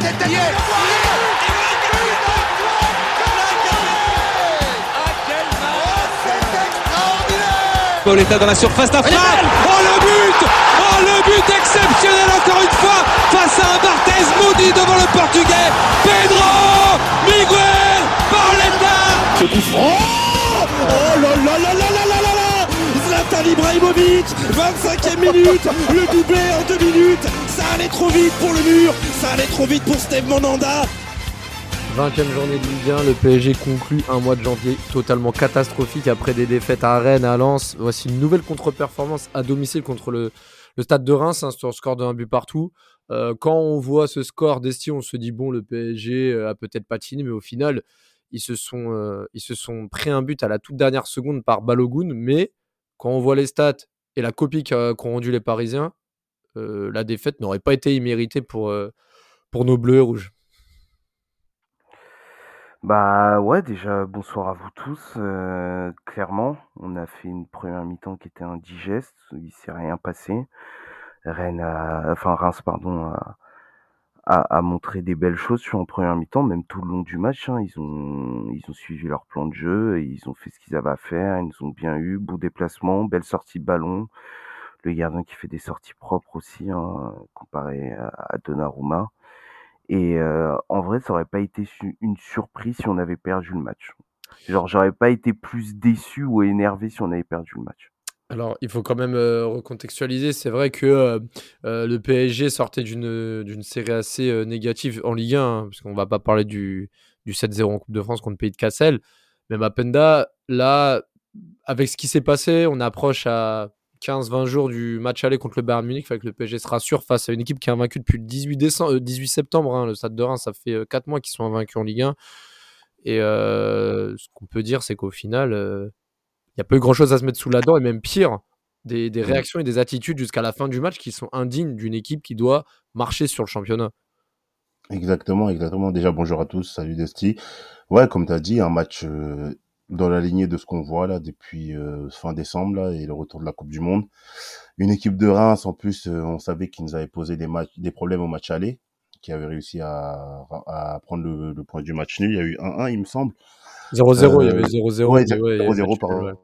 tête Pauletta dans la surface d'affaire. Oh le but. Oh le but exceptionnel encore une fois face à un Barthez maudit devant le portugais. Pedro Miguel Pauletta Oh là là là Zlatan Ibrahimovic 25e minute Le doublé en deux minutes Ça allait trop vite pour le mur Ça allait trop vite pour Steve Monanda 20e journée de Ligue 1, le PSG conclut un mois de janvier totalement catastrophique après des défaites à Rennes, à Lens. Voici une nouvelle contre-performance à domicile contre le, stade de Reims hein, sur le score d'un but partout. Euh, quand on voit ce score d'Esti, on se dit bon, le PSG euh, a peut-être patiné, mais au final, ils se, sont, euh, ils se sont pris un but à la toute dernière seconde par Balogun. Mais quand on voit les stats et la copie qu'ont rendu les Parisiens, la défaite n'aurait pas été imméritée pour, pour nos bleus et rouges. Bah ouais, déjà bonsoir à vous tous. Euh, clairement, on a fait une première mi-temps qui était indigeste, il s'est rien passé. Rennes enfin Reims pardon a, a, a montré des belles choses sur en première mi-temps, même tout le long du match. Hein, ils ont ils ont suivi leur plan de jeu, ils ont fait ce qu'ils avaient à faire, ils nous ont bien eu, beau déplacement, belle sortie de ballon, le gardien qui fait des sorties propres aussi, hein, comparé à, à Donnarumma. Et euh, en vrai, ça aurait pas été une surprise si on avait perdu le match. Genre, j'aurais pas été plus déçu ou énervé si on avait perdu le match. Alors, il faut quand même euh, recontextualiser. C'est vrai que euh, euh, le PSG sortait d'une série assez négative en Ligue 1, hein, parce qu'on va pas parler du, du 7-0 en Coupe de France contre le Pays de Cassel. Mais Mapenda, là, avec ce qui s'est passé, on approche à 15-20 jours du match aller contre le Bayern Munich, fait que le PSG se rassure face à une équipe qui a vaincu depuis le 18, décembre, 18 septembre. hein, le Stade de Reims, ça fait 4 mois qu'ils sont invaincus en Ligue 1. Et ce qu'on peut dire, c'est qu'au final, n'y a pas eu grand-chose à se mettre sous la dent. Et même pire, des, des réactions et des attitudes jusqu'à la fin du match qui sont indignes d'une équipe qui doit marcher sur le championnat. Exactement, exactement. Déjà, bonjour à tous. Salut Desti. Ouais, comme tu as dit, un match euh, dans la lignée de ce qu'on voit là depuis euh, fin décembre là, et le retour de la Coupe du Monde. Une équipe de Reims, en plus, euh, on savait qu'ils nous avaient posé des, matchs, des problèmes au match aller, qui avait réussi à, à prendre le, le point du match nul. Il y a eu 1-1, il me semble. 0-0, il y Euh, avait 0-0. ouais, mais ouais, il y a eu 0-0, match pardon.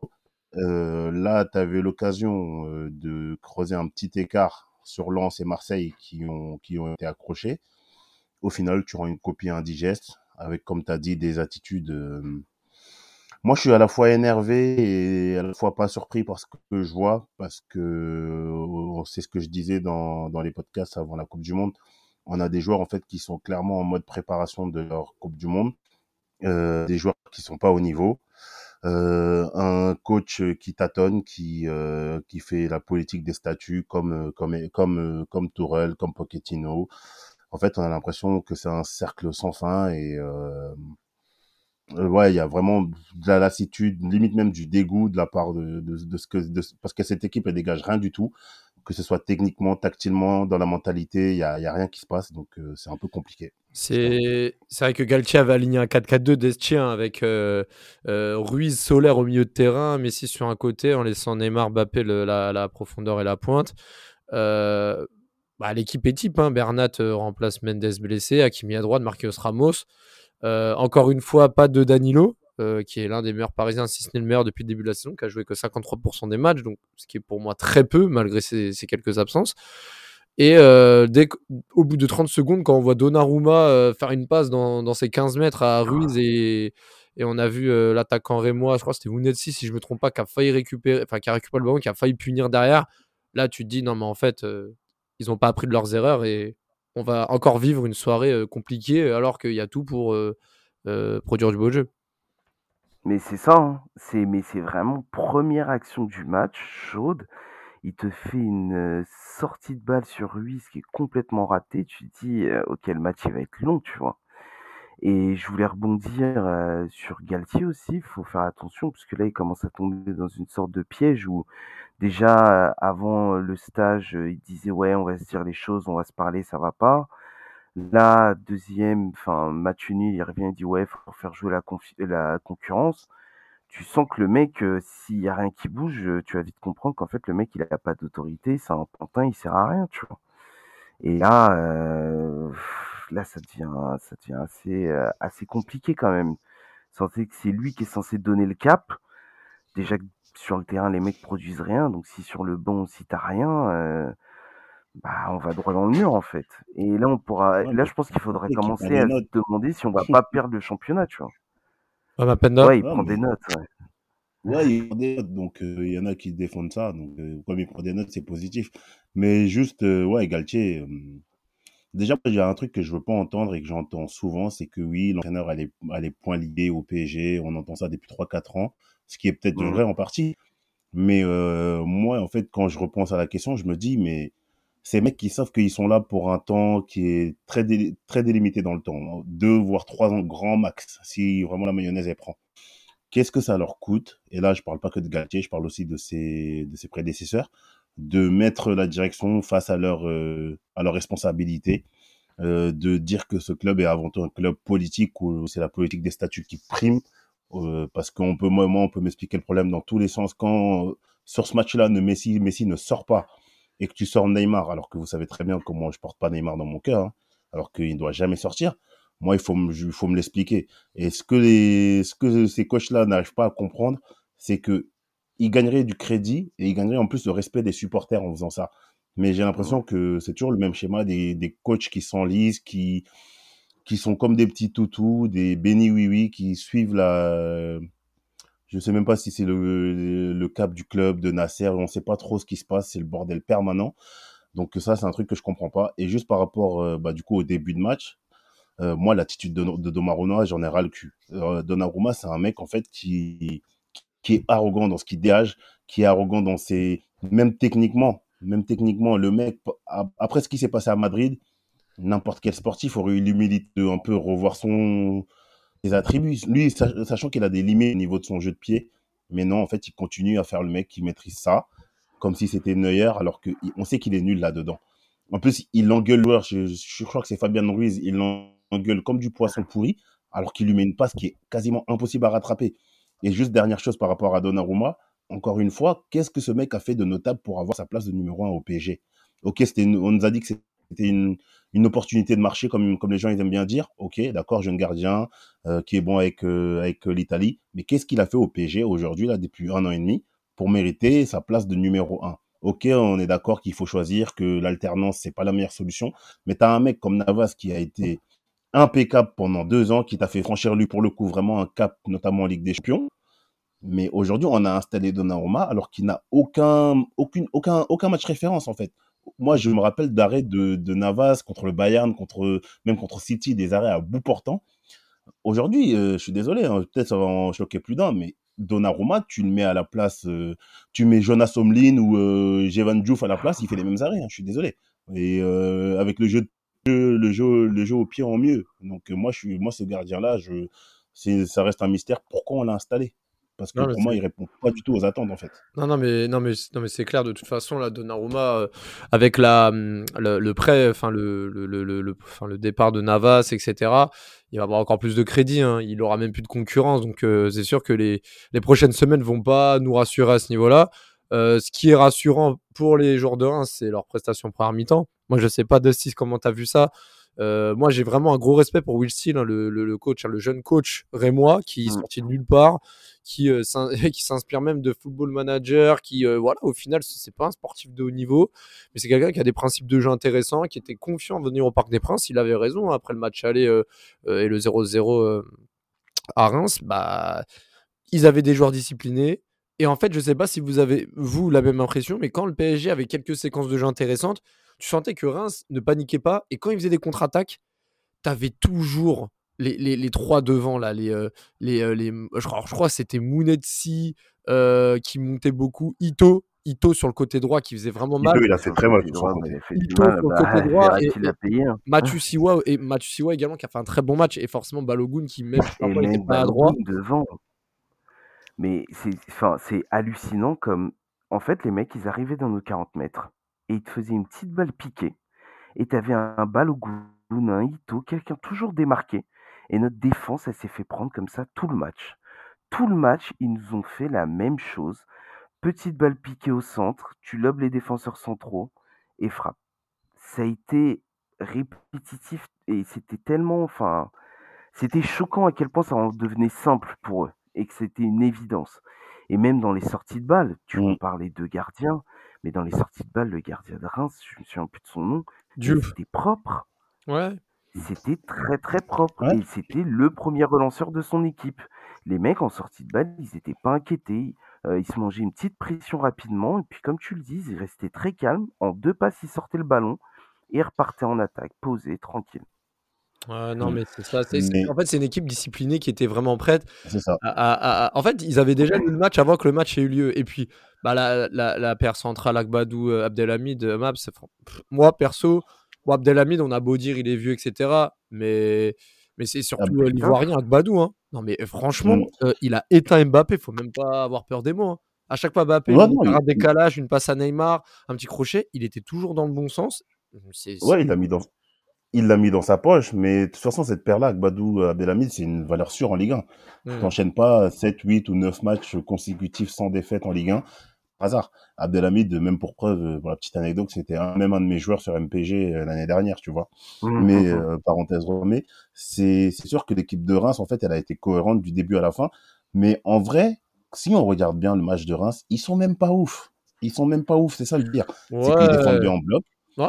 Euh, là, tu avais l'occasion euh, de creuser un petit écart sur Lens et Marseille qui ont, qui ont été accrochés. Au final, tu rends une copie indigeste avec, comme tu as dit, des attitudes. euh, Moi, je suis à la fois énervé et à la fois pas surpris par ce que je vois, parce que euh, c'est ce que je disais dans, dans les podcasts avant la Coupe du Monde. On a des joueurs en fait qui sont clairement en mode préparation de leur Coupe du Monde, euh, des joueurs qui sont pas au niveau euh, un coach qui tâtonne, qui euh, qui fait la politique des statuts comme euh, comme comme comme Tourelle, comme Pochettino. En fait, on a l'impression que c'est un cercle sans fin et ouais, il y a vraiment de la lassitude, limite même du dégoût de la part de, de, de ce que parce que cette équipe elle dégage rien du tout, que ce soit techniquement, tactilement, dans la mentalité, il y a, a rien qui se passe, donc euh, c'est un peu compliqué. C'est vrai que Galtier avait aligné un 4-4-2 d'Estien avec euh, euh, Ruiz, Solaire au milieu de terrain, Messi sur un côté en laissant Neymar, Mbappé le- la, profondeur et la pointe. Bah, L'équipe est type. Hein. Bernat remplace Mendes blessé, Hakimi à droite, Marquinhos Ramos. Encore une fois, pas de Danilo, euh, qui est l'un des meilleurs parisiens, si ce n'est le meilleur depuis le début de la saison, qui a joué que 53% des matchs, donc ce qui est pour moi très peu, malgré ses, ses quelques absences. Et euh, dès au bout de 30 secondes, quand on voit Donnarumma euh, faire une passe dans, ses 15 mètres à Ruiz et, on a vu euh, l'attaquant rémois, je crois que c'était Mounetsi, si je me trompe pas, qui a failli récupérer, enfin qui a récupéré le ballon, qui a failli punir derrière. Là, tu te dis, non, mais en fait, ils n'ont pas appris de leurs erreurs et on va encore vivre une soirée compliquée alors qu'il y a tout pour produire du beau jeu. Mais c'est ça, hein. c'est mais c'est vraiment première action du match, chaude. Il te fait une euh, sortie de balle sur Ruiz qui est complètement ratée. Tu te dis, euh, ok, le match va être long, tu vois. Et je voulais rebondir euh, sur Galtier aussi. Il faut faire attention parce que là, il commence à tomber dans une sorte de piège où déjà avant le stage, il disait ouais, on va se dire les choses, on va se parler, ça va pas. Là, deuxième, enfin match nul, il revient, il dit ouais, faut faire jouer la, la concurrence. Tu sens que le mec, euh, s'il y a rien qui bouge, euh, tu vas vite comprendre qu'en fait le mec il a pas d'autorité, c'est un pantin, il sert à rien, tu vois. Et là, euh, là, ça devient, ça devient assez, euh, assez compliqué quand même. Censé que c'est lui qui est censé donner le cap. Déjà que sur le terrain, les mecs produisent rien. Donc si sur le banc, si t'as rien, euh, bah, on va droit dans le mur en fait. Et là, on pourra. Ouais, là, je pense qu'il faudrait commencer des à se demander si on va pas perdre le championnat, tu vois. Ouais, ma Penda. Ouais, il Ouais, prend mais- des notes. Ouais. Ouais, il prend des notes, donc euh, il y en a qui défendent ça. Donc, euh, comme il prend des notes, c'est positif. Mais juste, euh, ouais, Galtier, euh, déjà, il y a un truc que je veux pas entendre et que j'entends souvent, c'est que oui, l'entraîneur a les, a les points liés au PSG. On entend ça depuis 3-4 ans, ce qui est peut-être Mhm. vrai en partie. Mais euh, moi, en fait, quand je repense à la question, je me dis, mais ces mecs qui savent qu'ils sont là pour un temps qui est très, très délimité dans le temps, deux voire trois ans grand max, si vraiment la mayonnaise elle prend. Qu'est-ce que ça leur coûte? Et là, je parle pas que de Galtier, je parle aussi de ses, de ses prédécesseurs, de mettre la direction face à leur, euh, à leur responsabilité, euh, de dire que ce club est avant tout un club politique où c'est la politique des statuts qui prime, euh, parce qu'on peut, moi, moi, on peut m'expliquer le problème dans tous les sens. Quand euh, sur ce match-là, ne Messi, Messi ne sort pas et que tu sors Neymar, alors que vous savez très bien comment je porte pas Neymar dans mon cœur, hein, alors qu'il ne doit jamais sortir. Moi, il faut me, il faut me l'expliquer. Et ce que les, ce que ces coachs-là n'arrivent pas à comprendre, c'est que ils gagneraient du crédit et ils gagneraient en plus le respect des supporters en faisant ça. Mais j'ai l'impression que c'est toujours le même schéma des, des coachs qui s'enlisent, qui, qui sont comme des petits toutous, des bénis oui-oui, qui suivent la, je sais même pas si c'est le, le cap du club de Nasser, on sait pas trop ce qui se passe, c'est le bordel permanent. Donc ça, c'est un truc que je comprends pas. Et juste par rapport, euh, bah, du coup, au début de match, euh, moi, l'attitude de, de Donnarumma, j'en ai ras le cul. Euh, Donnarumma, c'est un mec, en fait, qui, qui est arrogant dans ce qu'il dégage, qui est arrogant dans ses... Même techniquement, même techniquement, le mec, après ce qui s'est passé à Madrid, n'importe quel sportif aurait eu l'humilité de un peu revoir son, attributs. Lui, sach- sachant qu'il a des limites au niveau de son jeu de pied, mais non, en fait, il continue à faire le mec qui maîtrise ça, comme si c'était Neuer, alors qu'on sait qu'il est nul là-dedans. En plus, il engueule le joueur, je, je crois que c'est Fabien Ruiz, il l'engueule comme du poisson pourri, alors qu'il lui met une passe qui est quasiment impossible à rattraper. Et juste dernière chose par rapport à Donnarumma, encore une fois, qu'est-ce que ce mec a fait de notable pour avoir sa place de numéro 1 au PSG Ok, on nous a dit que c'était une, une opportunité de marché, comme, comme les gens ils aiment bien dire. Ok, d'accord, jeune gardien euh, qui est bon avec, euh, avec euh, l'Italie. Mais qu'est-ce qu'il a fait au PSG aujourd'hui, là, depuis un an et demi, pour mériter sa place de numéro 1 Ok, on est d'accord qu'il faut choisir, que l'alternance, c'est pas la meilleure solution. Mais tu as un mec comme Navas qui a été impeccable pendant deux ans, qui t'a fait franchir lui pour le coup vraiment un cap, notamment en Ligue des Champions. Mais aujourd'hui, on a installé Donnarumma alors qu'il n'a aucun, aucun, aucun match référence en fait. Moi, je me rappelle d'arrêts de, Navas contre le Bayern, contre, même contre City, des arrêts à bout portant. Aujourd'hui, euh, je suis désolé, hein, peut-être ça va en choquer plus d'un, mais Donnarumma, tu le mets à la place, euh, tu mets Jonas Omlin ou euh, Jevan Diouf à la place, il fait les mêmes arrêts, hein, je suis désolé. Et avec le jeu, le jeu, le jeu au pied en mieux. Donc moi, je suis, moi, ce gardien-là, ça reste un mystère. Pourquoi on l'a installé? Parce que Non, pour moi, il répond pas du tout aux attentes en fait. Non, non, mais, non, mais, non, mais c'est clair, de toute façon, là, Donnarumma, euh, avec la, hum, le, le prêt, enfin, le, le, le, le- le- enfin, le départ de Navas, etc., il va avoir encore plus de crédit, hein. il aura même plus de concurrence, donc euh, c'est sûr que les, les prochaines semaines vont pas nous rassurer à ce niveau-là. Euh, ce qui est rassurant pour les joueurs de Reims, c'est leur prestation première mi-temps. Moi, je sais pas, Dusty, comment tu as vu ça? Euh, moi, j'ai vraiment un gros respect pour Will Steele, hein, le, le, le coach, hein, le jeune coach rémois qui est Mm. sorti de nulle part, qui, euh, qui s'inspire même de football manager, qui, euh, voilà, au final, c'est pas un sportif de haut niveau, mais c'est quelqu'un qui a des principes de jeu intéressants, qui était confiant de venir au Parc des Princes. Il avait raison hein, après le match aller et le 0-0 euh, à Reims. Bah, ils avaient des joueurs disciplinés. Et en fait, je sais pas si vous avez, vous, la même impression, mais quand le PSG avait quelques séquences de jeu intéressantes, tu sentais que Reims ne paniquait pas. Et quand il faisait des contre-attaques, tu avais toujours les, les, les trois devant, là. Les, euh, les, euh, les, je, crois, je crois que c'était Mounetsi euh, qui montait beaucoup. Ito, Ito sur le côté droit qui faisait vraiment mal. Ito, il a fait très mal côté. mais il a fait du Ito mal. sur le Bah, côté droit et- hein. Mathieu Siwa et Mathieu Siwa également qui a fait un très bon match et forcément Balogun qui même Et parfois était même pas à droit. Balogun devant. Mais c'est enfin, c'est hallucinant comme. En fait, les mecs, ils arrivaient dans nos 40 mètres et ils te faisaient une petite balle piquée. Et tu avais un, un Balogun, un Ito, quelqu'un toujours démarqué. Et notre défense, elle s'est fait prendre comme ça tout le match. Tout le match, ils nous ont fait la même chose. Petite balle piquée au centre, tu lobes les défenseurs centraux et frappe. Ça a été répétitif et c'était tellement, enfin, c'était choquant à quel point ça en devenait simple pour eux et que c'était une évidence. Et même dans les sorties de balles, tu Mm. peux parler de gardien, mais dans les sorties de balles, le gardien de Reims, je me souviens plus de son nom, c'était propre. Ouais. C'était très très propre Ouais. et c'était le premier relanceur de son équipe. Les mecs en sortie de balle, ils étaient pas inquiétés, euh, ils se mangeaient une petite pression rapidement et puis comme tu le dis, ils restaient très calmes. En deux passes, ils sortaient le ballon et repartaient en attaque, posés, tranquilles. Non, Mm. mais c'est ça. Mais- En fait, c'est une équipe disciplinée qui était vraiment prête. C'est ça. à- à- à- En fait, ils avaient déjà lu le match avant que le match ait eu lieu. Et puis, bah, la, la, la paire centrale Agbadou euh, Abdelhamid, euh, Mab, c'est moi perso, moi, Abdelhamid, on a beau dire il est vieux, etc. Mais, mais c'est surtout Ah, euh, l'ivoirien Agbadou. Hein. Non, mais franchement, Mm. euh, il a éteint Mbappé. Faut même pas avoir peur des mots. hein. À chaque fois, Mbappé, Ouais, il non, fait un il- décalage, une passe à Neymar, un petit crochet. Il était toujours dans le bon sens. C'est- Ouais, il l'a mis dans, il l'a mis dans sa poche, mais de toute façon, cette paire-là, Gbadou Abdelhamid, c'est une valeur sûre en Ligue 1. Tu Mm. t'enchaînes pas 7, 8 ou 9 matchs consécutifs sans défaite en Ligue 1. Par hasard. Abdelhamid, même pour preuve, euh, pour la petite anecdote, c'était un, même un de mes joueurs sur MPG euh, l'année dernière, tu vois. Mais, Mhm. euh, parenthèse remet, c'est, sûr que l'équipe de Reims, en fait, elle a été cohérente du début à la fin. Mais en vrai, si on regarde bien le match de Reims, ils sont même pas ouf. Ils sont même pas ouf, c'est ça le pire. C'est qu'ils défendent bien en bloc.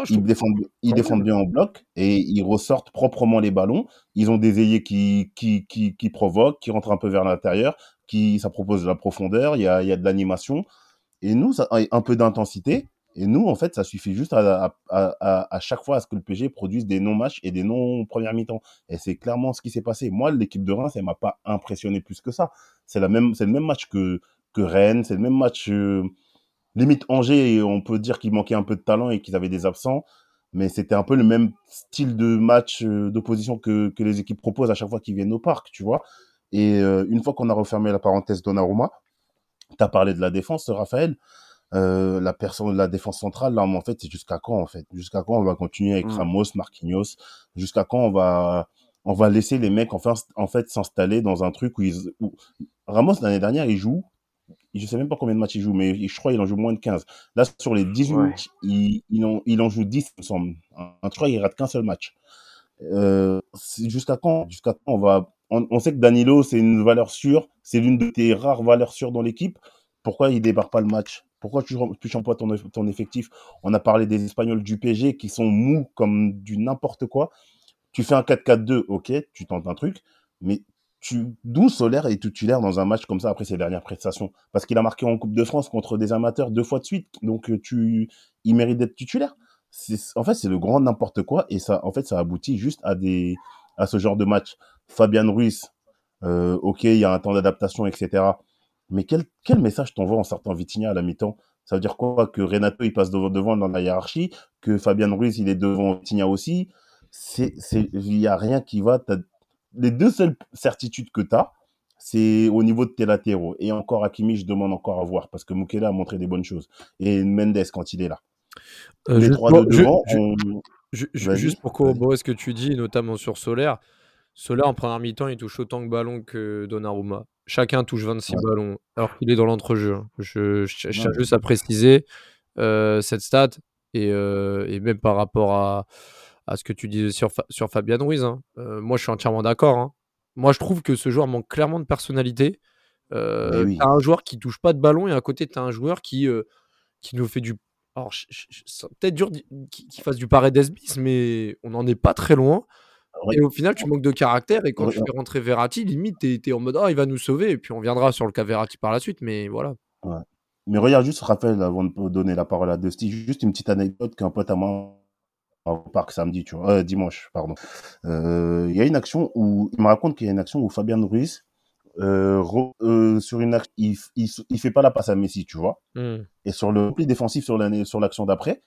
Ils trouve- défendent, ils défendent bien en bloc et ils ressortent proprement les ballons. Ils ont des ailiers qui, qui, qui, qui provoquent, qui rentrent un peu vers l'intérieur, qui, ça propose de la profondeur, il y a, il y a de l'animation. Et nous, ça, un peu d'intensité. Et nous, en fait, ça suffit juste à, à, à, à chaque fois à ce que le PG produise des non-matchs et des non-premières mi-temps. Et c'est clairement ce qui s'est passé. Moi, l'équipe de Reims, elle m'a pas impressionné plus que ça. C'est la même, c'est le même match que, que Rennes, c'est le même match, euh, limite Angers, on peut dire qu'il manquait un peu de talent et qu'ils avaient des absents, mais c'était un peu le même style de match euh, d'opposition que, que les équipes proposent à chaque fois qu'ils viennent au parc, tu vois. Et euh, une fois qu'on a refermé la parenthèse Donnarumma, tu as parlé de la défense, Raphaël. Euh, la personne la défense centrale là en fait c'est jusqu'à quand en fait? Jusqu'à quand on va continuer avec Mm. Ramos Marquinhos? Jusqu'à quand on va on va laisser les mecs enfin en fait s'installer dans un truc où ils où... Ramos l'année dernière il joue je sais même pas combien de matchs il joue, mais je crois qu'il en joue moins de 15. Là, sur les 18 Ouais. matchs, il, il, en, il en joue 10, il me semble. Je crois qu'il rate qu'un seul match. Euh, jusqu'à quand? Jusqu'à quand on va on, on sait que Danilo, c'est une valeur sûre, c'est l'une de tes rares valeurs sûres dans l'équipe. Pourquoi il débarque pas le match? Pourquoi tu, tu pas ton, ton effectif? On a parlé des Espagnols du PG qui sont mous comme du n'importe quoi. Tu fais un 4-4-2, ok, tu tentes un truc, mais tu, d'où Solaire est titulaire dans un match comme ça après ses dernières prestations? Parce qu'il a marqué en Coupe de France contre des amateurs deux fois de suite, donc euh, tu, il mérite d'être titulaire? En fait, c'est le grand n'importe quoi et ça, en fait, ça aboutit juste à des, à ce genre de match. Fabian Ruiz, euh, ok, il y a un temps d'adaptation, etc. Mais quel, quel message t'envoie en sortant Vitinha à la mi-temps? Ça veut dire quoi? Que Renato il passe devant, devant dans la hiérarchie, que Fabian Ruiz il est devant Vitinha aussi? C'est, il y a rien qui va. Les deux seules certitudes que tu as, c'est au niveau de tes latéraux. Et encore, Hakimi, je demande encore à voir, parce que Mukela a montré des bonnes choses. Et Mendes, quand il est là. Euh, les juste trois pour- de devant, on- juste pour corroborer ce que tu dis, notamment sur Solaire. Solaire, en première mi-temps, il touche autant de ballons que Donnarumma. Chacun touche 26 Ouais. ballons, alors qu'il est dans l'entrejeu. hein. Je, Ouais. juste à préciser euh, cette stat, et, euh, et même par rapport à, à ce que tu disais sur, sur Fabian Ruiz. hein. Euh, moi, je suis entièrement d'accord. hein. Moi, je trouve que ce joueur manque clairement de personnalité. Euh, oui. T'as un joueur qui touche pas de ballon, et à côté, tu as un joueur qui, euh, qui nous fait du. Alors, c'est peut-être dur qu'il fasse du Paredes bis, mais on n'en est pas très loin. Ouais. Et au final, tu manques de caractère. Et quand Ouais, tu fais rentrer Verratti, limite, t'es es en mode Ah, il va nous sauver. Et puis on viendra sur le cas Verratti par la suite. Mais voilà. Mais regarde juste, Raphaël, avant de donner la parole à Dusty, juste une petite anecdote qu'un pote à moi au parc samedi, tu vois, euh, dimanche, pardon. Euh, Il y a une action où, il me raconte qu'il y a une action où Fabien Ruiz, euh, re- sur une action, il, il, fait pas la passe à Messi, tu vois. Hmm. Et sur le repli défensif sur l'année, sur l'action d'après,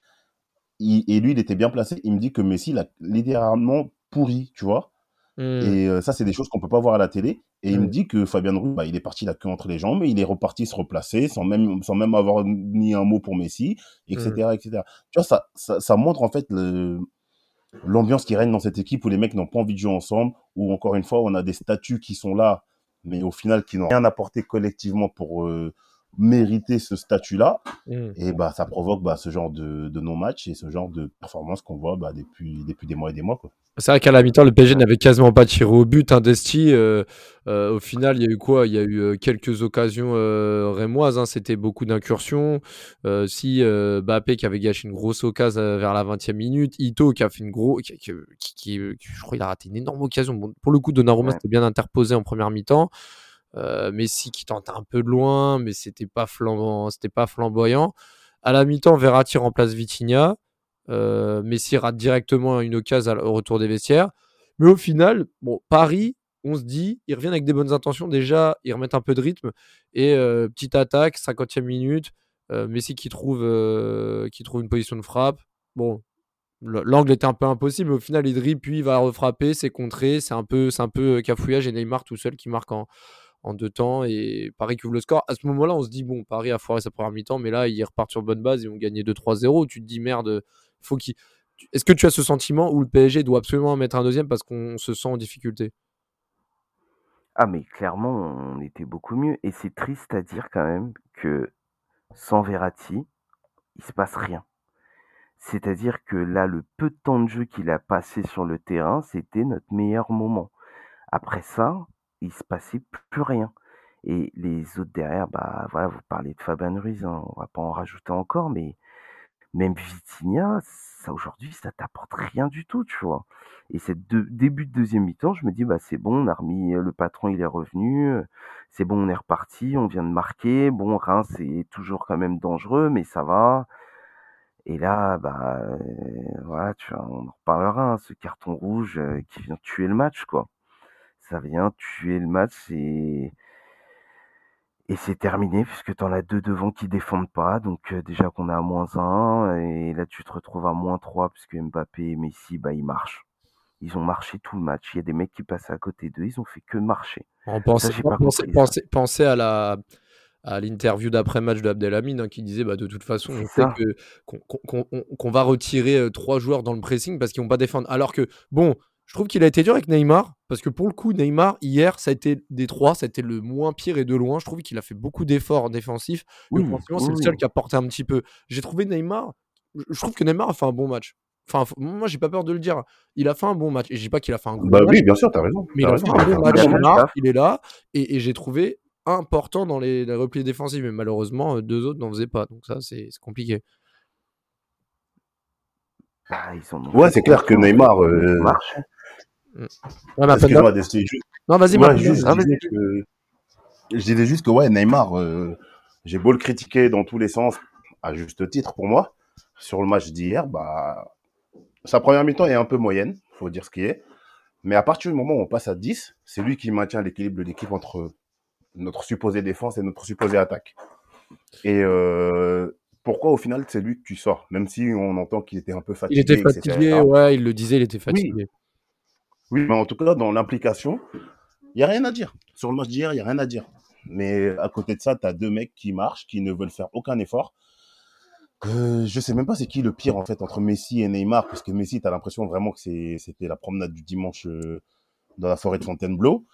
il- et lui, il était bien placé, il me dit que Messi l'a littéralement pourri, tu vois. Hmm. Et ça, c'est des choses qu'on peut pas voir à la télé. Et il me Mm. dit que Fabien Ruiz, bah, il est parti la queue entre les jambes, et il est reparti se replacer sans même, sans même avoir mis un mot pour Messi, etc., etc. Tu vois, ça, ça, ça montre en fait le, l'ambiance qui règne dans cette équipe où les mecs n'ont pas envie de jouer ensemble, où encore une fois, on a des statuts qui sont là, mais au final, qui n'ont rien apporté collectivement pour, euh, mériter ce statut-là. Mmh. Et bah, ça provoque bah, ce genre de, de non-match et ce genre de performance qu'on voit bah, depuis, depuis des mois et des mois. Quoi. C'est vrai qu'à la mi-temps, le PSG n'avait quasiment pas tiré au but. Hein, Desti, euh, euh, au final, il y a eu quoi? Il y a eu euh, quelques occasions euh, rémoises. Hein, C'était beaucoup d'incursions. Si Bappé qui avait gâché une grosse occasion vers la 20e minute, Ito qui a fait une grosse. Qui, qui- qui- qui- je crois qu'il a raté une énorme occasion. Bon, pour le coup, Donnarumma Ouais. c'était bien interposé en première mi-temps. Euh, Messi qui tentait un peu de loin, mais c'était pas flamboyant. C'était pas flamboyant. À la mi-temps, Verratti remplace Vitinha. Euh, Messi rate directement une occasion au retour des vestiaires. Mais au final, bon, Paris, on se dit, ils reviennent avec des bonnes intentions. Déjà, ils remettent un peu de rythme. Et euh, petite attaque, 50e minute. Messi qui trouve, qui trouve une position de frappe. Bon, le- l'angle était un peu impossible, mais au final, il dribble, puis il va refrapper, c'est contré. C'est un peu, c'est un peu cafouillage et Neymar tout seul qui marque en, en deux temps et Paris qui ouvre le score. À ce moment-là, on se dit, bon, Paris a foiré sa première mi-temps, mais là, ils repartent sur bonne base et ont gagné 2-3-0. Tu te dis, merde, faut qu'il. Est-ce que tu as ce sentiment où le PSG doit absolument en mettre un deuxième parce qu'on se sent en difficulté? Ah, mais clairement, on était beaucoup mieux. Et c'est triste à dire quand même que sans Verratti, il se passe rien. C'est-à-dire que là, le peu de temps de jeu qu'il a passé sur le terrain, c'était notre meilleur moment. Après ça, il se passait plus rien. Et les autres derrière, bah voilà, vous parlez de Fabien Ruiz, hein, on va pas en rajouter encore, mais même Vitinha, ça aujourd'hui, ça t'apporte rien du tout, tu vois. Et cette début de deuxième mi-temps, je me dis, bah c'est bon, on a remis le patron, il est revenu, euh, c'est bon, on est reparti, on vient de marquer. Bon, Reims, c'est toujours quand même dangereux, mais ça va. Et là, bah euh, voilà, tu on en reparlera, hein, ce carton rouge euh, qui vient tuer le match, quoi. Ça vient tuer le match et et c'est terminé puisque tu en as deux devant qui défendent pas. Donc euh, déjà qu'on est à moins 1 et là tu te retrouves à moins 3 puisque Mbappé et Messi, bah ils marchent. Ils ont marché tout le match. Il y a des mecs qui passaient à côté d'eux, ils ont fait que marcher. On pensait, Ça, à la à l'interview d'après-match de Abdelhamid hein, qui disait bah, de toute façon on sait ça. que qu'on qu'on- qu'on- qu'on va retirer euh, trois joueurs dans le pressing parce qu'ils vont pas défendre alors que bon je trouve qu'il a été dur avec Neymar parce que pour le coup Neymar hier ça a été des trois ça a été le moins pire et de loin je trouve qu'il a fait beaucoup d'efforts défensifs Oui, c'est oui, le seul qui a porté un petit peu j'ai trouvé Neymar je trouve que Neymar a fait un bon match enfin moi j'ai pas peur de le dire il a fait un bon match et je dis pas qu'il a fait un gros Bah match oui, bien sûr, t'as raison. mais il a raison. fait un bon match, il est là, taf. il est là, et, et j'ai trouvé important dans les, les replis défensifs, mais malheureusement, euh, deux autres n'en faisaient pas, donc ça, c'est compliqué. Bah, ils Ouais, c'est clair que Neymar. euh, marche. Ouais, Excuse-moi, juste- Non, vas-y, Ouais, juste, vas-y. je, disais que, je disais juste que ouais, Neymar, euh, j'ai beau le critiquer dans tous les sens, à juste titre pour moi, sur le match d'hier, bah, sa première mi-temps est un peu moyenne, faut dire ce qui est. Mais à partir du moment où on passe à 10, c'est lui qui maintient l'équilibre de l'équipe entre notre supposée défense et notre supposée attaque. Et euh, pourquoi au final c'est lui que tu sors, même si on entend qu'il était un peu Il fatigué, était etc. fatigué, ouais, il le disait, il était fatigué. Oui, mais en tout cas, dans l'implication, il n'y a rien à dire. Sur le match d'hier, il n'y a rien à dire. Mais à côté de ça, tu as deux mecs qui marchent, qui ne veulent faire aucun effort. Euh, je sais même pas c'est qui le pire en fait entre Messi et Neymar, parce que Messi, tu as l'impression vraiment que c'était la promenade du dimanche euh, dans la forêt de Fontainebleau.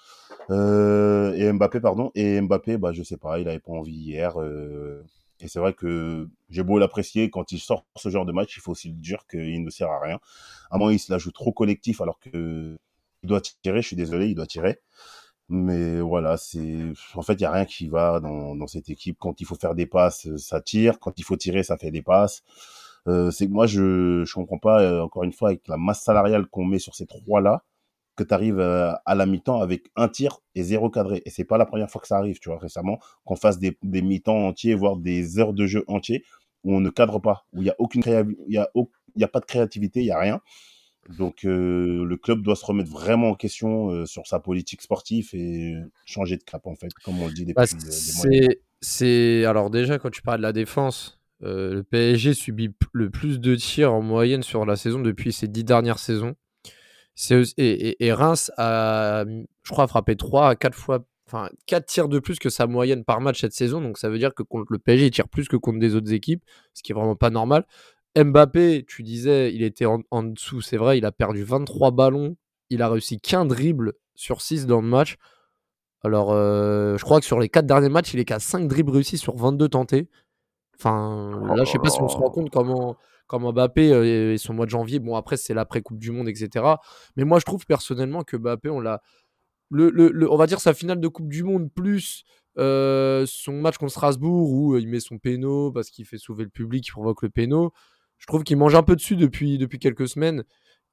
Euh, et Mbappé, pardon. Et Mbappé, bah, je sais pas, il avait pas envie hier. euh, et c'est vrai que j'ai beau l'apprécier, quand il sort ce genre de match, il faut aussi le dire qu'il ne sert à rien. À moins il se la joue trop collectif alors que il doit tirer, je suis désolé, il doit tirer. Mais voilà, c'est en fait, il n'y a rien qui va dans, cette équipe. Quand il faut faire des passes, ça tire. Quand il faut tirer, ça fait des passes. Euh, c'est que moi, je je comprends pas, euh, encore une fois, avec la masse salariale qu'on met sur ces trois-là, que tu arrives à la mi-temps avec un tir et zéro cadré. Et c'est pas la première fois que ça arrive, tu vois, récemment, qu'on fasse des, des mi-temps entiers, voire des heures de jeu entiers, où on ne cadre pas, où il y a aucune y a, y a pas de créativité, il y a rien. Donc euh, le club doit se remettre vraiment en question euh, sur sa politique sportive et changer de cap en fait, comme on le dit depuis Bah, des mois. c'est, alors déjà quand tu parles de la défense, euh, le PSG subit le plus de tirs en moyenne sur la saison depuis ces dix dernières saisons. Et Reims a, je crois, frappé 3 à 4 fois, enfin 4 tirs de plus que sa moyenne par match cette saison. Donc ça veut dire que contre le PSG, il tire plus que contre des autres équipes, ce qui est vraiment pas normal. Mbappé, tu disais, il était en, dessous, c'est vrai, il a perdu 23 ballons, il a réussi qu'un dribble sur 6 dans le match. Alors, je crois que sur les 4 derniers matchs, il est qu'à 5 dribbles réussis sur 22 tentés. Enfin, là, je sais pas si on se rend compte comment, comment Mbappé euh, et son mois de janvier. Bon, après, c'est l'après-Coupe du Monde, etc. Mais moi, je trouve personnellement que Mbappé, on l'a. On va dire sa finale de Coupe du Monde plus euh, son match contre Strasbourg où euh, il met son péno parce qu'il fait sauver le public, il provoque le péno. Je trouve qu'il mange un peu dessus depuis, depuis quelques semaines.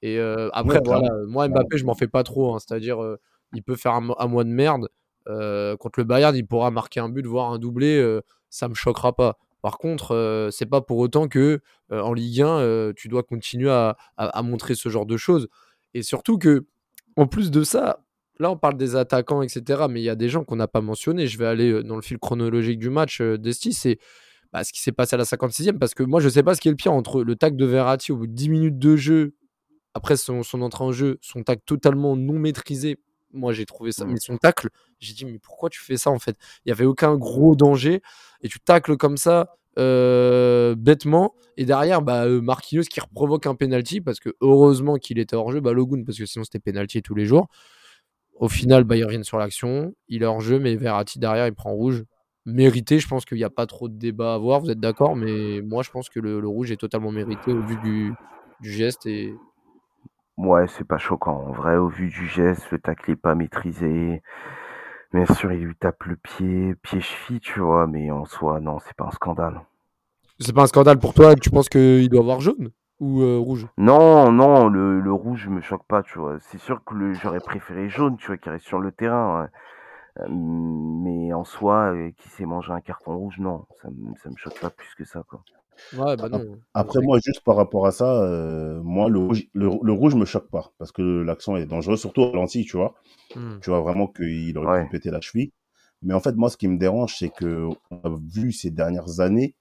Et euh, après, Ouais, voilà, clairement. moi, Mbappé, je m'en fais pas trop. hein. C'est-à-dire, euh, il peut faire un, mo- un mois de merde. Euh, contre le Bayern, il pourra marquer un but, voire un doublé. euh, ça me choquera pas. Par contre, euh, c'est pas pour autant que euh, en Ligue 1, euh, tu dois continuer à, à- à montrer ce genre de choses. Et surtout que, en plus de ça, là on parle des attaquants, etc. Mais il y a des gens qu'on n'a pas mentionnés. Je vais aller euh, dans le fil chronologique du match euh, d'Esti, c'est bah, ce qui s'est passé à la 56e. Parce que moi, je sais pas ce qui est le pire entre le tac de Verratti au bout de 10 minutes de jeu, après son, son entrée en jeu, son tac totalement non maîtrisé. Moi, j'ai trouvé ça. Mm. Mais son tacle, j'ai dit, mais pourquoi tu fais ça en fait? Il n'y avait aucun gros danger. Et tu tacles comme ça, euh, bêtement. Et derrière, bah, euh, Marquinhos qui provoque un penalty parce que heureusement qu'il était hors jeu, bah, Logun, parce que sinon c'était penalty tous les jours. Au final, bah, ils reviennent sur l'action. Il est hors jeu, mais Verratti derrière, il prend rouge. Mérité, je pense qu'il n'y a pas trop de débat à avoir, vous êtes d'accord, mais moi je pense que le, le rouge est totalement mérité au vu du, du geste. Et Ouais, c'est pas choquant. En vrai, au vu du geste, le tacle est pas maîtrisé. Bien sûr, il lui tape le pied, pied-cheville, tu vois, mais en soi, non, c'est pas un scandale. c'est pas un scandale pour toi, tu penses qu'il doit avoir jaune ou euh, rouge? Non, non, le, le rouge me choque pas, tu vois. C'est sûr que j'aurais préféré jaune, tu vois, qui reste sur le terrain. hein. Mais en soi, euh, qui s'est mangé un carton rouge, non, ça me, ça me choque pas plus que ça, quoi. Ouais, bah non. Après, moi, juste par rapport à ça, euh, moi, le rouge, le, le rouge me choque pas parce que l'action est dangereuse, surtout au ralenti, tu vois. Hmm. Tu vois vraiment qu'il aurait Ouais. pu péter la cheville. Mais en fait, moi, ce qui me dérange, c'est que on a vu ces dernières années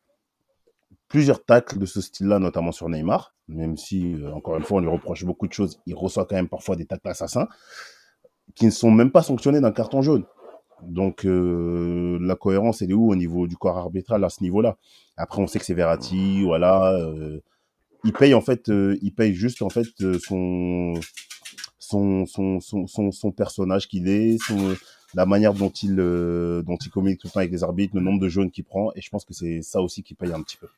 plusieurs tacles de ce style-là, notamment sur Neymar, même si, euh, encore une fois, on lui reproche beaucoup de choses, il reçoit quand même parfois des tacles assassins, qui ne sont même pas sanctionnés d'un carton jaune. Donc, euh, la cohérence, elle est où au niveau du corps arbitral à ce niveau-là? Après, on sait que c'est Verratti, voilà. euh, il paye, en fait, euh, il paye juste, en fait, son, son, son, son, son, son personnage qu'il est, la manière dont il, dont il communique tout le temps avec les arbitres, le nombre de jaunes qu'il prend, et je pense que c'est ça aussi qui paye un petit peu.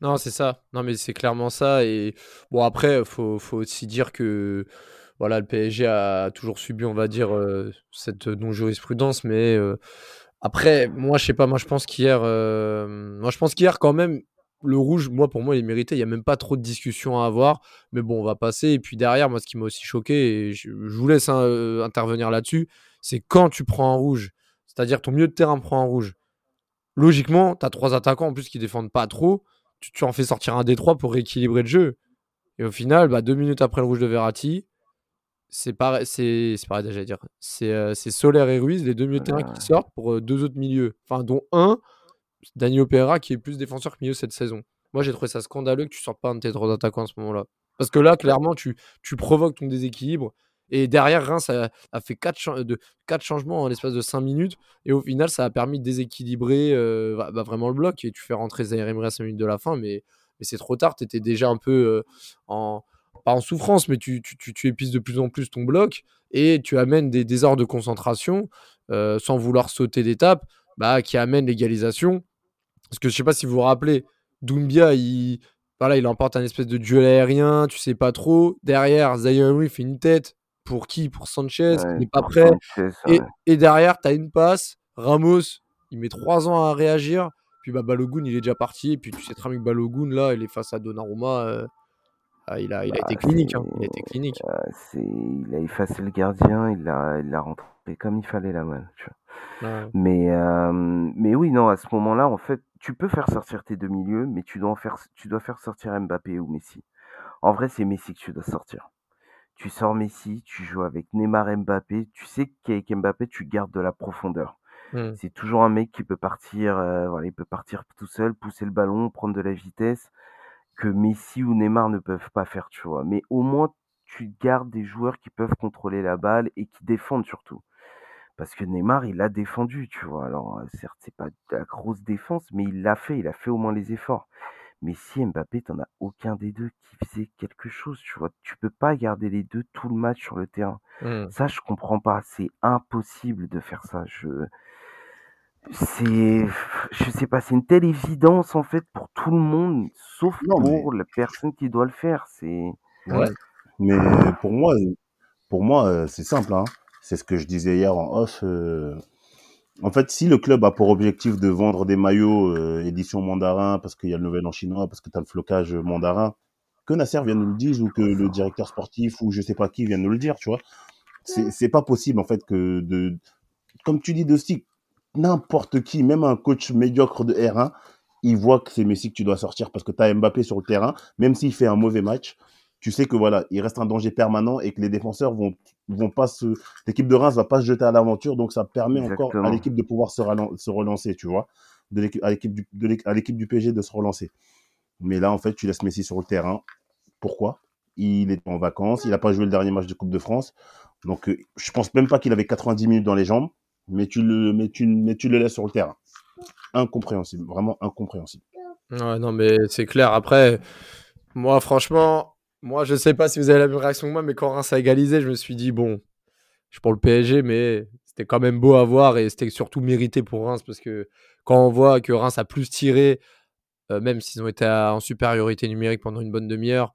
Non, c'est ça. Non, mais c'est clairement ça. Et bon, après, faut, faut aussi dire que voilà, le PSG a toujours subi, on va dire, euh, cette non-jurisprudence. Mais euh, après, moi, je sais pas. Moi, je pense qu'hier, euh, moi, je pense qu'hier, quand même, le rouge, moi, pour moi, il est mérité. Il y a même pas trop de discussion à avoir. Mais bon, on va passer. Et puis derrière, moi, ce qui m'a aussi choqué, et je, vous laisse hein, intervenir là-dessus, c'est quand tu prends un rouge. C'est-à-dire ton milieu de terrain prend un rouge. Logiquement, tu as trois attaquants en plus qui défendent pas trop tu, tu en fais sortir un des trois pour rééquilibrer le jeu. Et au final, bah, deux minutes après le rouge de Verratti, c'est pareil, c'est c'est pareil, j'allais dire. C'est euh, Solaire et Ruiz, les deux milieux de terrain qui sortent pour euh, deux autres milieux. Enfin, dont un, Danilo Pereira, qui est plus défenseur que milieu cette saison. Moi, j'ai trouvé ça scandaleux que tu sortes pas un de tes trois attaquants à ce moment-là. Parce que là, clairement, tu, tu provoques ton déséquilibre. Et derrière, Reims a, a fait quatre, cha- de, quatre changements en l'espace de 5 minutes. Et au final, ça a permis de déséquilibrer euh, bah, bah, vraiment le bloc. Et tu fais rentrer Zaire à 5 minutes de la fin. Mais, mais c'est trop tard. Tu étais déjà un peu euh, en. Pas en souffrance, mais tu, tu, tu, tu épices de plus en plus ton bloc. Et tu amènes des désordres de concentration euh, sans vouloir sauter d'étape bah, qui amènent l'égalisation. Parce que je sais pas si vous vous rappelez, Doumbia, il, voilà, il emporte un espèce de duel aérien, tu sais pas trop. Derrière, Emery fait une tête. Pour qui? Pour Sanchez, qui n'est pas prêt. Sanchez, Et, ouais. et derrière, tu as une passe. Ramos, il met trois ans à réagir. Puis bah, Balogun, il est déjà parti. Et puis tu sais très bien que Balogun, là, il est face à Donnarumma. euh, ah, il, a, il a Bah, été clinique. hein, Il a été clinique. Euh, c'est- il a effacé le gardien, il l'a il l'a rentré comme il fallait la main. Tu vois. Ouais. Mais, euh, mais oui, non, à ce moment-là, en fait, tu peux faire sortir tes deux milieux, mais tu dois, en faire, tu dois faire sortir Mbappé ou Messi. En vrai, c'est Messi que tu dois sortir. Tu sors Messi, tu joues avec Neymar Mbappé. Tu sais qu'avec Mbappé, tu gardes de la profondeur. Hmm. C'est toujours un mec qui peut partir, euh, voilà, il peut partir tout seul, pousser le ballon, prendre de la vitesse, que Messi ou Neymar ne peuvent pas faire, tu vois. Mais au moins, tu gardes des joueurs qui peuvent contrôler la balle et qui défendent surtout. Parce que Neymar, il a défendu, tu vois. Alors, euh, certes, c'est pas la grosse défense, mais il l'a fait, il a fait au moins les efforts. Mais si Mbappé, t'en as aucun des deux qui faisait quelque chose, tu vois. Tu peux pas garder les deux tout le match sur le terrain. Mmh. Ça, je comprends pas. C'est impossible de faire ça. Je, c'est, je sais pas, c'est une telle évidence en fait pour tout le monde, sauf Non, mais- pour la personne qui doit le faire. C'est, Ouais. Mais pour moi, pour moi, euh, c'est simple. Hein. C'est ce que je disais hier en off. euh, En fait, si le club a pour objectif de vendre des maillots euh, édition mandarin parce qu'il y a le nouvel an chinois, parce que tu as le flocage mandarin, que Nasser vienne nous le dire ou que le directeur sportif ou je sais pas qui vienne nous le dire, tu vois. C'est c'est pas possible en fait que de, comme tu dis de stick, n'importe qui, même un coach médiocre de R1, il voit que c'est Messi que tu dois sortir parce que tu as Mbappé sur le terrain, même s'il fait un mauvais match, tu sais que voilà, il reste un danger permanent et que les défenseurs vont vont pas se l'équipe de Reims va pas se jeter à l'aventure donc ça permet encore à l'équipe de pouvoir se, relancer, tu vois, de l'équipe à l'équipe du de l'équipe- à l'équipe du PSG de se relancer. Mais là en fait, tu laisses Messi sur le terrain. Pourquoi? Il est en vacances, il a pas joué le dernier match de Coupe de France. Donc euh, je pense même pas qu'il avait 90 minutes dans les jambes, mais tu le mais tu mais tu le laisses sur le terrain. Incompréhensible, vraiment incompréhensible. Ouais, non, mais c'est clair. Après, moi, franchement, moi, je sais pas si vous avez la même réaction que moi, mais quand Reims a égalisé, je me suis dit, bon, je suis pour le PSG, mais c'était quand même beau à voir et c'était surtout mérité pour Reims parce que quand on voit que Reims a plus tiré, euh, même s'ils ont été en supériorité numérique pendant une bonne demi-heure,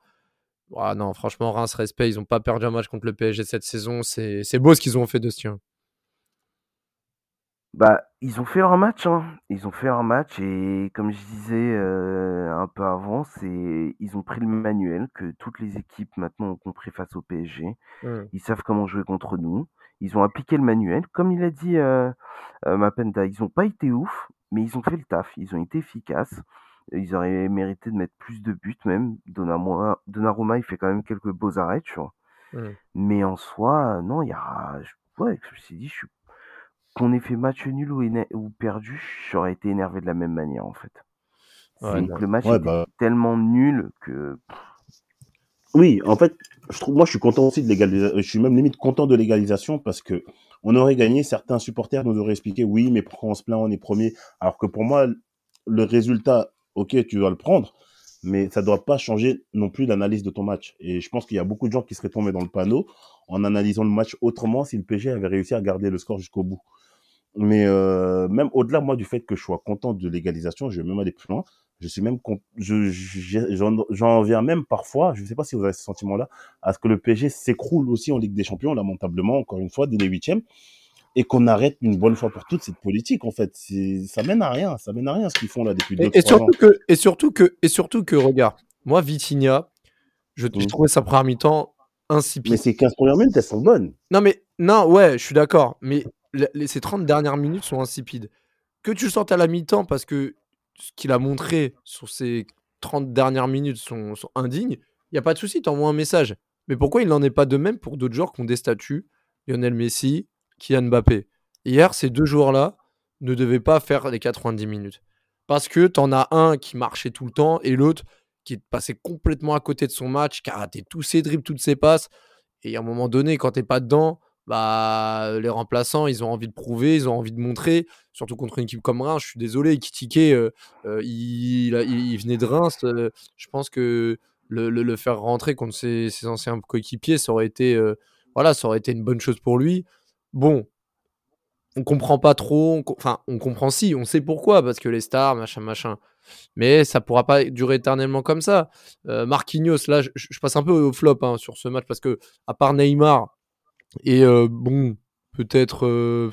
non, franchement, Reims, respect, ils n'ont pas perdu un match contre le PSG cette saison. C'est c'est beau ce qu'ils ont fait de ce tien. Bah, ils ont fait leur match, hein. Ils ont fait leur match et comme je disais euh, un peu avant, c'est, ils ont pris le manuel que toutes les équipes maintenant ont compris face au PSG. Ils savent comment jouer contre nous. Ils ont appliqué le manuel. Comme il a dit euh, euh, Mapenda, ils n'ont pas été ouf, mais ils ont fait le taf. Ils ont été efficaces. Ils auraient mérité de mettre plus de buts même. Donnarumma, Donnarumma il fait quand même quelques beaux arrêts, tu vois. Mm. Mais en soi, non, il y a... je- Ouais, je me suis dit, je suis... qu'on ait fait match nul ou, perdu, j'aurais été énervé de la même manière, en fait. Ouais, le match Ouais, était bah. tellement nul que... Oui, en fait, je trouve, moi, je suis content aussi de l'égalisation. Je suis même limite content de l'égalisation parce que on aurait gagné. Certains supporters nous auraient expliqué, oui, mais pourquoi on se plaint, on est premier? Alors que pour moi, le résultat, ok, tu dois le prendre, mais ça doit pas changer non plus l'analyse de ton match. Et je pense qu'il y a beaucoup de gens qui seraient tombés dans le panneau en analysant le match autrement si le PSG avait réussi à garder le score jusqu'au bout. Mais euh, même au-delà, moi, du fait que je sois content de l'égalisation, je vais même aller plus loin. Je suis même je je- j'en j'en viens même parfois, je ne sais pas si vous avez ce sentiment-là, à ce que le PSG s'écroule aussi en Ligue des Champions, lamentablement, encore une fois, dès les huitièmes, et qu'on arrête une bonne fois pour toutes cette politique, en fait. Ça mène à rien, ça mène à rien ce qu'ils font là depuis deux, Et, et ans. surtout que, et surtout que, et surtout que, regarde, moi, Vitinha, je- j'ai Mm. trouvé sa première mi-temps insipide. Mais ces 15 premières minutes, elles sont bonnes. Non, mais non, ouais, je suis d'accord. Mais les- ces 30 dernières minutes sont insipides. Que tu le sortes à la mi-temps parce que ce qu'il a montré sur ces 30 dernières minutes sont, sont indignes, il n'y a pas de souci, t'envoies un message. Mais pourquoi il n'en est pas de même pour d'autres joueurs qui ont des statuts? Lionel Messi, Kylian Mbappé. Hier, ces deux joueurs-là ne devaient pas faire les 90 minutes. Parce que t'en as un qui marchait tout le temps et l'autre qui est passé complètement à côté de son match, qui a raté tous ses dribbles, toutes ses passes. Et à un moment donné, quand t'es pas dedans, bah, les remplaçants, ils ont envie de prouver, ils ont envie de montrer, surtout contre une équipe comme Reims. Je suis désolé, Kitike, euh, euh, il, il- venait de Reims. euh, je pense que le, le- faire rentrer contre ses, ses anciens coéquipiers, ça aurait été, voilà, ça aurait été une bonne chose pour lui. Bon, on comprend pas trop, on enfin, on comprend si, on sait pourquoi, parce que les stars, machin, machin. Mais ça pourra pas durer éternellement comme ça. Euh, Marquinhos, là, je, je passe un peu au flop hein, sur ce match parce que, à part Neymar, et euh, bon, peut-être, euh,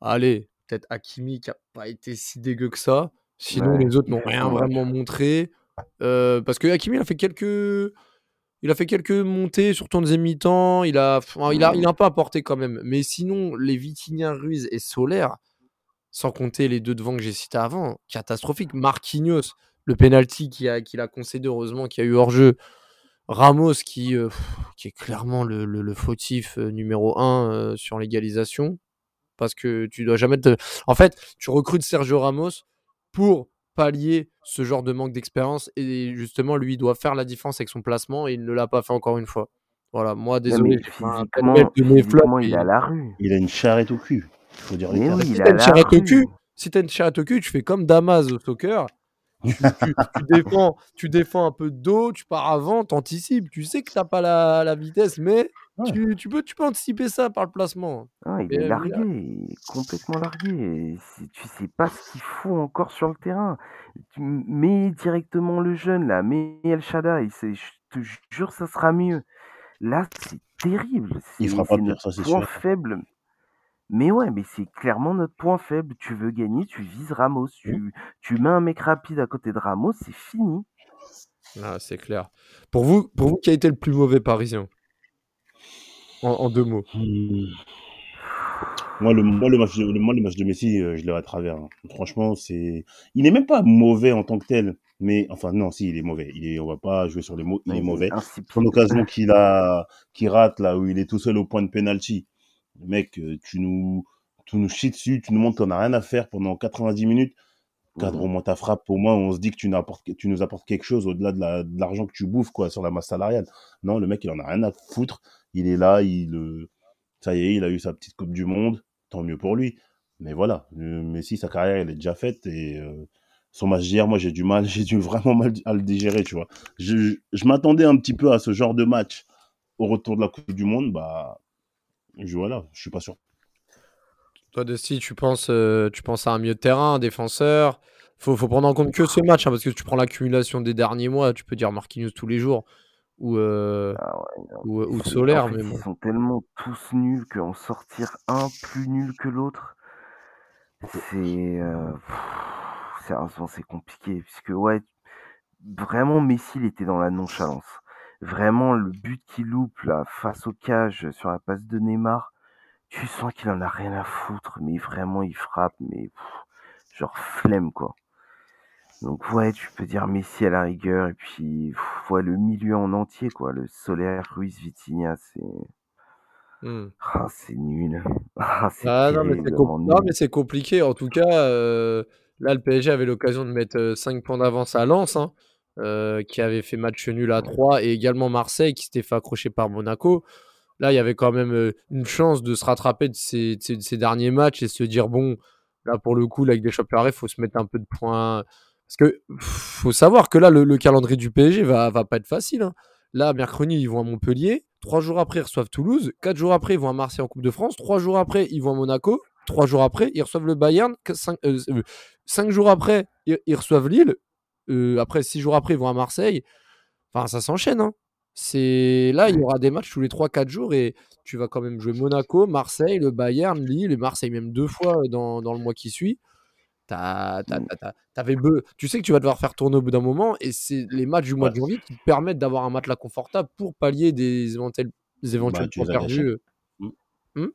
allez, peut-être Hakimi qui a pas été si dégueu que ça. Sinon, Ouais, les autres n'ont rien vraiment montré. Euh, parce que Hakimi, il a fait quelques. Il a fait quelques montées, surtout en deuxième mi-temps. Il a, il, a, il a un peu apporté quand même. Mais sinon, les Vitinha, Ruiz et Solaire, sans compter les deux devant que j'ai cités avant, catastrophique. Marquinhos, le penalty qu'il a, a concédé, heureusement qu'il y a eu hors-jeu. Ramos, qui, euh, pff, qui est clairement le, le- le fautif euh, numéro 1 sur l'égalisation. Parce que tu dois jamais te. En fait, tu recrutes Sergio Ramos pour pallier ce genre de manque d'expérience. Et justement, lui, il doit faire la différence avec son placement et il ne l'a pas fait encore une fois. Voilà, moi, Non, désolé. mais de mes flops il à la rue. Il a une charrette au cul. Il faut dire les oui, si t'as à une si t'as une charrette au cul, tu fais comme Damas au soccer. Tu, défends, tu défends un peu de dos, tu pars avant, anticipes. Tu sais que tu n'as pas la, la, vitesse, mais tu, tu, peux, tu peux anticiper ça par le placement. Ah, il est largué, complètement largué. Tu sais pas ce qu'il faut encore sur le terrain. Tu mets directement le jeune là, mets El Shaddai. Je te jure, ça sera mieux. Là, c'est terrible. Il fera pas pire, ça c'est sûr. faible. Mais ouais, mais c'est clairement notre point faible. Tu veux gagner, tu vises Ramos. Tu, tu mets un mec rapide à côté de Ramos, c'est fini. Ah, c'est clair. Pour vous, pour vous, qui a été le plus mauvais parisien? En, deux mots. Moi, le, moi, le match, le match de Messi, euh, je l'ai à travers. Hein. Franchement, c'est, il n'est même pas mauvais en tant que tel. Mais enfin non, si il est mauvais. Il est, on va pas jouer sur les mots. Il est mauvais. Son occasion qu'il a, qu'il rate là où il est tout seul au point de penalty. Mec, euh, tu nous, tu nous chies dessus, tu nous montres qu'on n'a rien à faire pendant 90 minutes. Cadre au moins ta frappe, pour moi, on se dit que tu, tu nous apportes quelque chose au-delà de l'argent que tu bouffes quoi sur la masse salariale. Non, le mec, il en a rien à foutre. Il est là, il, euh, ça y est, il a eu sa petite Coupe du Monde. Tant mieux pour lui. Mais voilà, Messi, sa carrière, elle est déjà faite et euh, son match d'hier, moi, j'ai du mal, j'ai dû vraiment mal à le digérer, tu vois. Je, je m'attendais un petit peu à ce genre de match au retour de la Coupe du Monde, bah, je, voilà, je suis pas sûr. Toi, Dusty, tu penses, euh, tu penses à un milieu de terrain, un défenseur faut, faut prendre en compte que ce match, hein, parce que tu prends l'accumulation des derniers mois, tu peux dire Marquinhos tous les jours, ou, euh, ah ou, ou, Solaire. mais Ils sont tellement tous nuls qu'en sortir un plus nul que l'autre, c'est euh, c'est compliqué, puisque ouais, vraiment Messi, il était dans la nonchalance. Vraiment, le but qu'il loupe là, face au cage sur la passe de Neymar, tu sens qu'il en a rien à foutre, mais vraiment il frappe, mais genre flemme quoi. Donc ouais, tu peux dire Messi à la rigueur, et puis ouais, le milieu en entier quoi, le Solaire, Ruiz, Vitinha, c'est mmh. ah, c'est nul. Ah, ah non, mais c'est compliqué. En tout cas, euh, là, le PSG avait l'occasion de mettre 5 euh, points d'avance à Lens. Hein. Euh, qui avait fait match nul à 3, et également Marseille qui s'était fait accrocher par Monaco. Là, il y avait quand même euh, une chance de se rattraper de ces, derniers matchs et se dire bon, là pour le coup, avec des championnats, il faut se mettre un peu de points. Parce que faut savoir que là, le, calendrier du PSG va, va pas être facile. Hein. Là, mercredi, ils vont à Montpellier. Trois jours après, ils reçoivent Toulouse. Quatre jours après, ils vont à Marseille en Coupe de France. Trois jours après, ils vont à Monaco. Trois jours après, ils reçoivent le Bayern. Euh, cinq jours après, ils reçoivent Lille. Euh, après, six jours après, ils vont à Marseille. Enfin, ça s'enchaîne. Hein. C'est là, il y aura des matchs tous les 3-4 jours et tu vas quand même jouer Monaco, Marseille, le Bayern, Lille et Marseille même deux fois dans, dans le mois qui suit. As, avais tu sais que tu vas devoir faire tourner au bout d'un moment et c'est les matchs du mois de janvier qui te permettent d'avoir un match là confortable pour pallier des éventuels, des éventuels bah, perdus. Euh. Mmh. Mmh.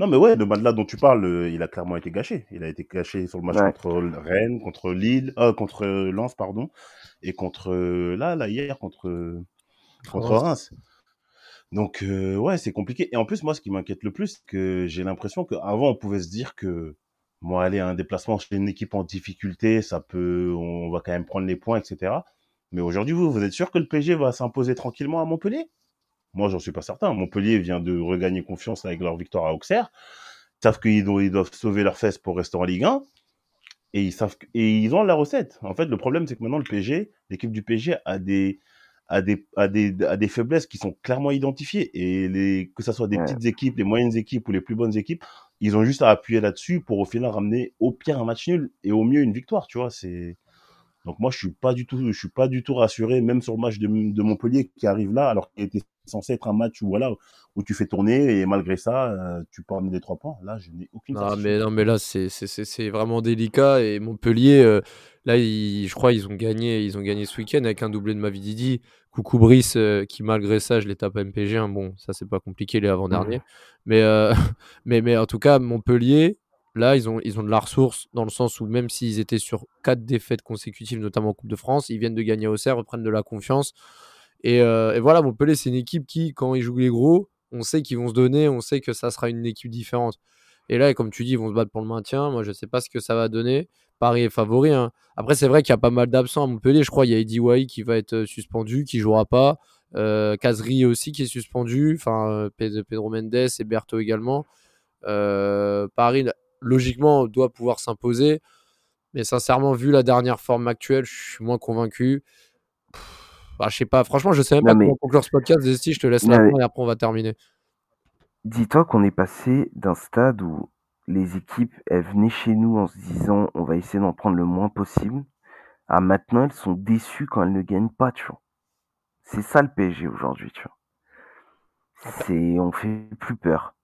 Non, mais ouais, le match là dont tu parles, euh, il a clairement été gâché. Il a été gâché sur le match contre Rennes, contre Lille, euh, contre Lens, pardon, et contre là, là hier contre contre Reims. Donc euh, ouais, c'est compliqué. Et en plus, moi, ce qui m'inquiète le plus, c'est que j'ai l'impression qu'avant, on pouvait se dire que moi, aller à un déplacement chez une équipe en difficulté, ça peut, on va quand même prendre les points, etc. Mais aujourd'hui, vous, vous êtes sûr que le PSG va s'imposer tranquillement à Montpellier? Moi, j'en suis pas certain. Montpellier vient de regagner confiance avec leur victoire à Auxerre. Ils savent qu'ils doivent, sauver leurs fesses pour rester en Ligue 1. Et ils savent et ils ont la recette. En fait, le problème, c'est que maintenant, le PSG, l'équipe du PSG a des, a des, a des, a des faiblesses qui sont clairement identifiées. Et les, que ce soit des petites équipes, les moyennes équipes ou les plus bonnes équipes, ils ont juste à appuyer là-dessus pour au final ramener au pire un match nul et au mieux une victoire, tu vois. C'est, donc moi, je suis pas du tout, je suis pas du tout rassuré, même sur le match de, de Montpellier qui arrive là, alors qu'il était censé être un match où voilà où tu fais tourner et malgré ça, euh, tu peux amener des trois points. Là, je n'ai aucune. Non mais non mais là c'est c'est vraiment délicat et Montpellier, euh, là, je crois ils ont gagné, ils ont gagné ce week-end avec un doublé de Mavididi. Coucou Brice, euh, qui malgré ça, je les tape à MPG. Hein. Bon, ça c'est pas compliqué les avant-derniers, mais mais mais en tout cas Montpellier, Là, ils ont, ils ont de la ressource dans le sens où même s'ils étaient sur quatre défaites consécutives, notamment en Coupe de France, ils viennent de gagner au Auxerre, reprennent de la confiance. Et, euh, et voilà, Montpellier, c'est une équipe qui, quand ils jouent les gros, on sait qu'ils vont se donner, on sait que ça sera une équipe différente. Et là, comme tu dis, ils vont se battre pour le maintien. Moi, je ne sais pas ce que ça va donner. Paris est favori. Hein. Après, c'est vrai qu'il y a pas mal d'absents à Montpellier. Je crois qu'il y a Eddie Wai qui va être euh, suspendu, qui jouera pas. Euh, aussi qui est suspendu. Enfin, euh, Pedro Mendes et Berto également. Paris logiquement, doit pouvoir s'imposer. Mais sincèrement, vu la dernière forme actuelle, je suis moins convaincu. Bah, je sais pas, franchement, je sais même pas comment conclure ce podcast. Je te laisse la main et après on va terminer. Dis-toi qu'on est passé d'un stade où les équipes, elles venaient chez nous en se disant on va essayer d'en prendre le moins possible, à maintenant elles sont déçues quand elles ne gagnent pas, tu vois. C'est ça le PSG aujourd'hui, tu vois. C'est, on fait plus peur.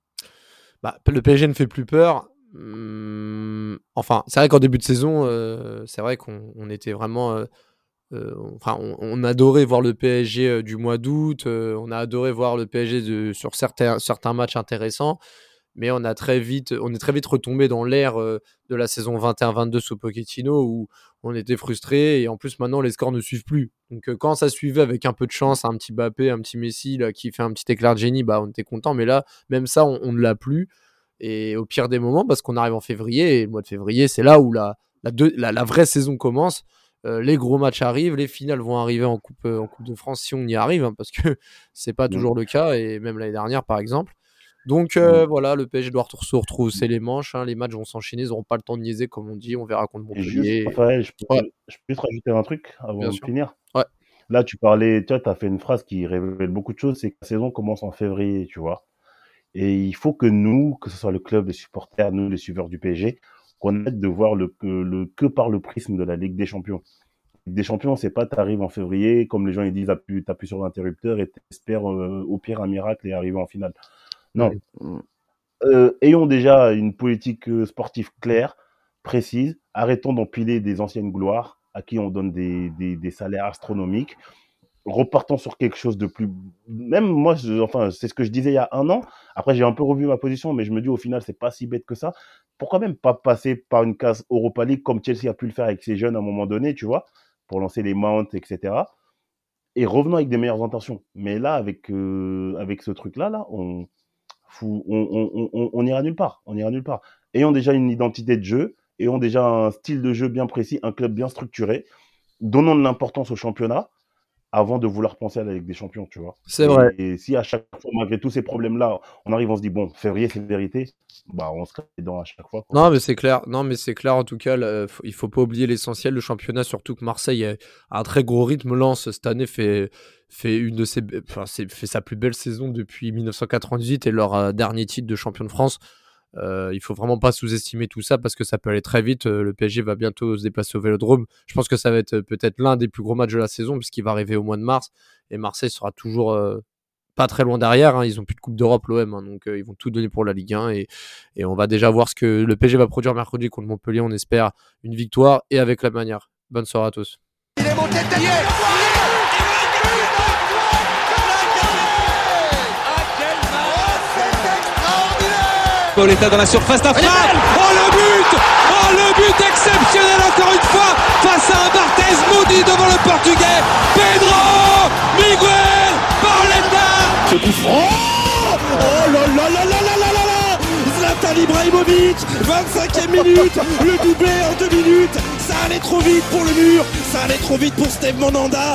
Bah, le PSG ne fait plus peur. Hum, enfin, c'est vrai qu'en début de saison, euh, c'est vrai qu'on était vraiment. Euh, euh, enfin, on, adorait voir le PSG du mois d'août. on a adoré voir le PSG sur certains, matchs intéressants. Mais on, a très vite, on est très vite retombé dans l'ère de la saison 21-22 sous Pochettino où on était frustré et en plus maintenant les scores ne suivent plus. Donc quand ça suivait avec un peu de chance, un petit Bappé, un petit Messi là, qui fait un petit éclair de génie, bah on était content. Mais là, même ça, on ne l'a plus. Et au pire des moments, parce qu'on arrive en février, et le mois de février, c'est là où la, vraie saison commence. Euh, les gros matchs arrivent, les finales vont arriver en Coupe, euh, en coupe de France si on y arrive, hein, parce que c'est pas toujours le cas, et même l'année dernière par exemple. Donc euh, voilà, le PSG doit se retrousser les manches, hein, les matchs vont s'enchaîner, ils n'auront pas le temps de niaiser comme on dit, on verra contre Montpellier. je, peux, je, peux, rajouter un truc avant de finir. Là, tu parlais, tu as fait une phrase qui révèle beaucoup de choses, c'est que la saison commence en février, tu vois. Et il faut que nous, que ce soit le club, les supporters, nous, les suiveurs du PSG, qu'on aide de voir le, le, que par le prisme de la Ligue des Champions. Ligue des Champions, c'est pas t'arrives en février, comme les gens ils disent, t'appuies, appuies sur l'interrupteur et t'espères euh, au pire un miracle et arriver en finale. Non. Euh, ayons déjà une politique euh, sportive claire, précise. Arrêtons d'empiler des anciennes gloires à qui on donne des, des, des salaires astronomiques repartons sur quelque chose de plus. Même moi, enfin, c'est ce que je disais il y a un an. Après, j'ai un peu revu ma position, mais je me dis au final, c'est pas si bête que ça. Pourquoi même pas passer par une case Europa League comme Chelsea a pu le faire avec ses jeunes à un moment donné, tu vois, pour lancer les mounts, etc. Et revenons avec des meilleures intentions. Mais là, avec euh, avec ce truc-là, là, on, on, on, on, on ira nulle part. On ira nulle part. Ayons déjà une identité de jeu, ayons déjà un style de jeu bien précis, un club bien structuré. Donnons de l'importance au championnat avant de vouloir penser à la Ligue des Champions, tu vois. C'est vrai. Et si à chaque fois, malgré tous ces problèmes-là, on arrive, on se dit, bon, février, c'est vérité, bah, on se crée dans à chaque fois. Non, mais c'est clair. Non, mais c'est clair, en tout cas, il il faut pas oublier l'essentiel, le championnat, surtout que Marseille a un très gros rythme. Lance, cette année, fait, fait, une de ses, enfin, fait sa plus belle saison depuis 1998 et leur euh, dernier titre de champion de France. Euh, il faut vraiment pas sous-estimer tout ça parce que ça peut aller très vite. Euh, le PSG va bientôt se déplacer au Vélodrome. Je pense que ça va être euh, peut-être l'un des plus gros matchs de la saison puisqu'il va arriver au mois de mars et Marseille sera toujours pas très loin derrière. Hein. Ils ont plus de Coupe d'Europe l'OM, hein, donc ils vont tout donner pour la Ligue 1 et, et, on va déjà voir ce que le PSG va produire mercredi contre Montpellier. On espère une victoire et avec la manière. Bonne soirée à tous. Pauletta dans la surface d'affaire. Oh le but. Oh le but exceptionnel encore une fois face à un Barthez maudit devant le portugais. Pedro Miguel Pauletta Ce coup franc. Oh là là là là là là là là. Zlatan Ibrahimovic 25e minute. Le doublé en deux minutes. Ça allait trop vite pour le mur. Ça allait trop vite pour Steve Monanda